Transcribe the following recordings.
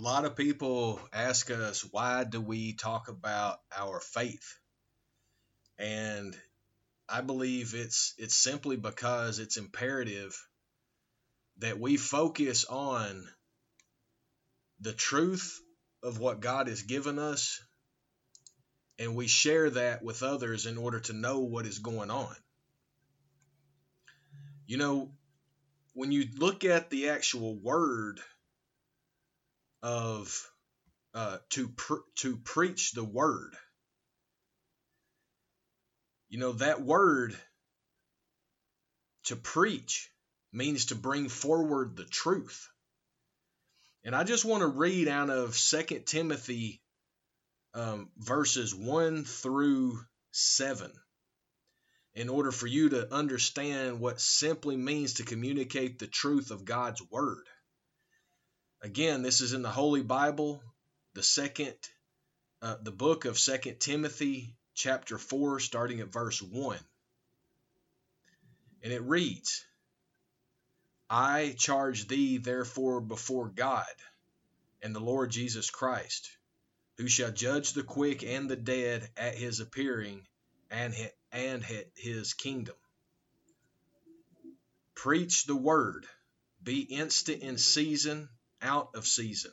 A lot of people ask us, why do we talk about our faith? And I believe it's it's simply because it's imperative that we focus on the truth of what God has given us and we share that with others in order to know what is going on. You know, when you look at the actual word of uh, to to preach the word, you know that word to preach means to bring forward the truth. And I just want to read out of Second Timothy um, verses 1 through 7 in order for you to understand what simply means to communicate the truth of God's word. Again, this is in the Holy Bible, the second, uh, the book of Second Timothy, chapter 4, starting at verse 1. And it reads, I charge thee therefore before God and the Lord Jesus Christ, who shall judge the quick and the dead at his appearing and and his kingdom. Preach the word, be instant in season, out of season,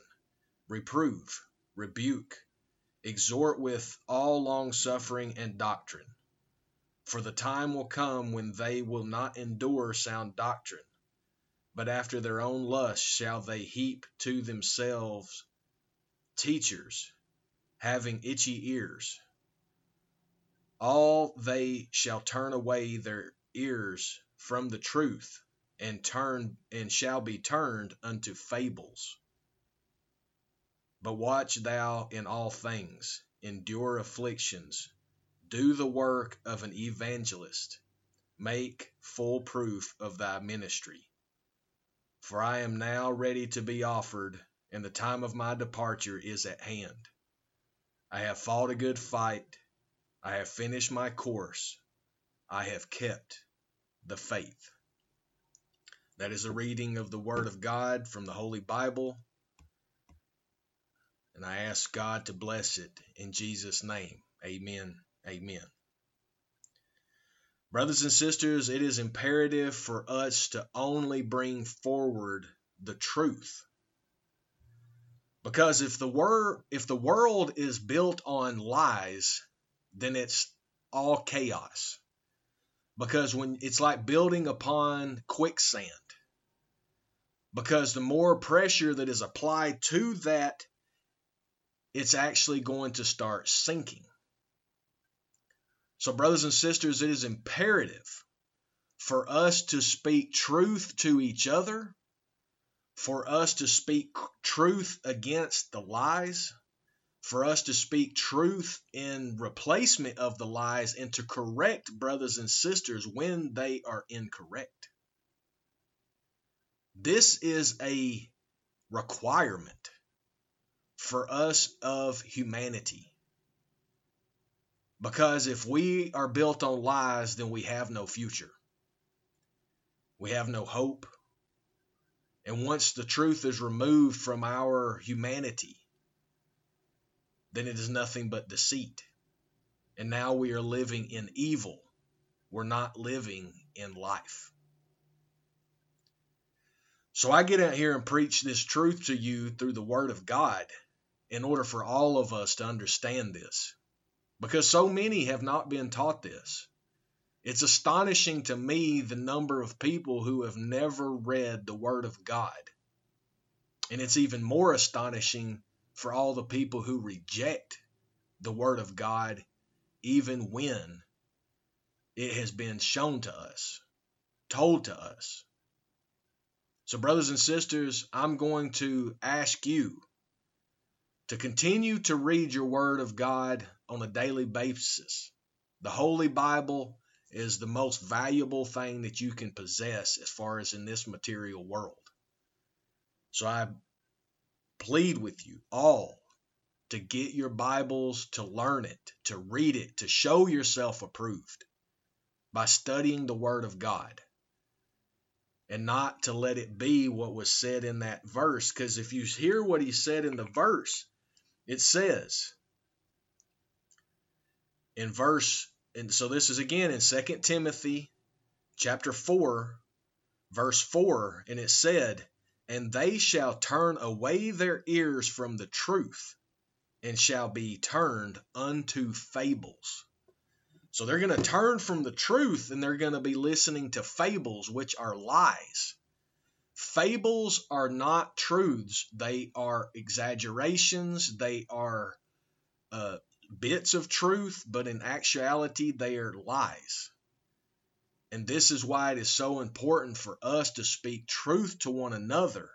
reprove, rebuke, exhort with all long suffering and doctrine. For the time will come when they will not endure sound doctrine, but after their own lust shall they heap to themselves teachers having itchy ears all they shall turn away their ears from the truth and turn and shall be turned unto fables but watch thou in all things endure afflictions do the work of an evangelist make full proof of thy ministry for i am now ready to be offered and the time of my departure is at hand i have fought a good fight I have finished my course. I have kept the faith. That is a reading of the Word of God from the Holy Bible. And I ask God to bless it in Jesus' name. Amen. Amen. Brothers and sisters, it is imperative for us to only bring forward the truth. Because if the wor- if the world is built on lies, then it's all chaos. Because when it's like building upon quicksand, because the more pressure that is applied to that, it's actually going to start sinking. So, brothers and sisters, it is imperative for us to speak truth to each other, for us to speak truth against the lies, for us to speak truth in replacement of the lies and to correct brothers and sisters when they are incorrect. This is a requirement for us of humanity. Because if we are built on lies, then we have no future. We have no hope. And once the truth is removed from our humanity, then it is nothing but deceit. And now we are living in evil. We're not living in life. So I get out here and preach this truth to you through the Word of God in order for all of us to understand this. Because so many have not been taught this. It's astonishing to me the number of people who have never read the Word of God. And it's even more astonishing for all the people who reject the Word of God, even when it has been shown to us, told to us. So, brothers and sisters, I'm going to ask you to continue to read your Word of God on a daily basis. The Holy Bible is the most valuable thing that you can possess as far as in this material world. So I plead with you all to get your Bibles, to learn it, to read it, to show yourself approved by studying the Word of God. And not to let it be what was said in that verse. Because if you hear what he said in the verse, it says in verse, and so this is again in 2 Timothy chapter 4, verse 4, and it said, And they shall turn away their ears from the truth and shall be turned unto fables. So they're going to turn from the truth and they're going to be listening to fables, which are lies. Fables are not truths, they are exaggerations, they are uh, bits of truth, but in actuality, they are lies. And this is why it is so important for us to speak truth to one another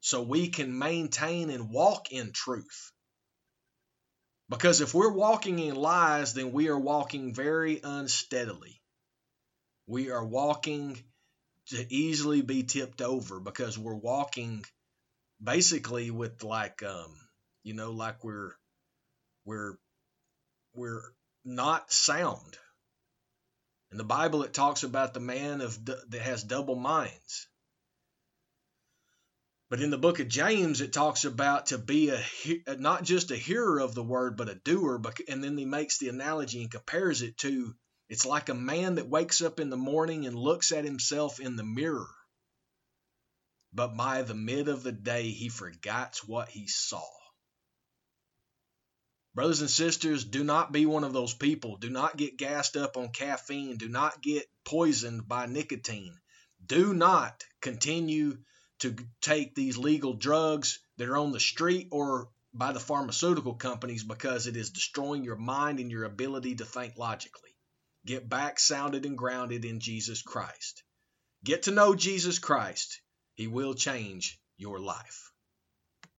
so we can maintain and walk in truth. Because if we're walking in lies, then we are walking very unsteadily. We are walking to easily be tipped over because we're walking basically with like um you know like we're we're we're not sound. In the Bible it talks about the man of that has double minds. But in the book of James, it talks about to be a uh, not just a hearer of the word, but a doer. And then he makes the analogy and compares it to it's like a man that wakes up in the morning and looks at himself in the mirror. But by the mid of the day, he forgets what he saw. Brothers and sisters, do not be one of those people. Do not get gassed up on caffeine. Do not get poisoned by nicotine. Do not continue to take these legal drugs that are on the street or by the pharmaceutical companies because it is destroying your mind and your ability to think logically. Get back sounded and grounded in Jesus Christ. Get to know Jesus Christ. He will change your life.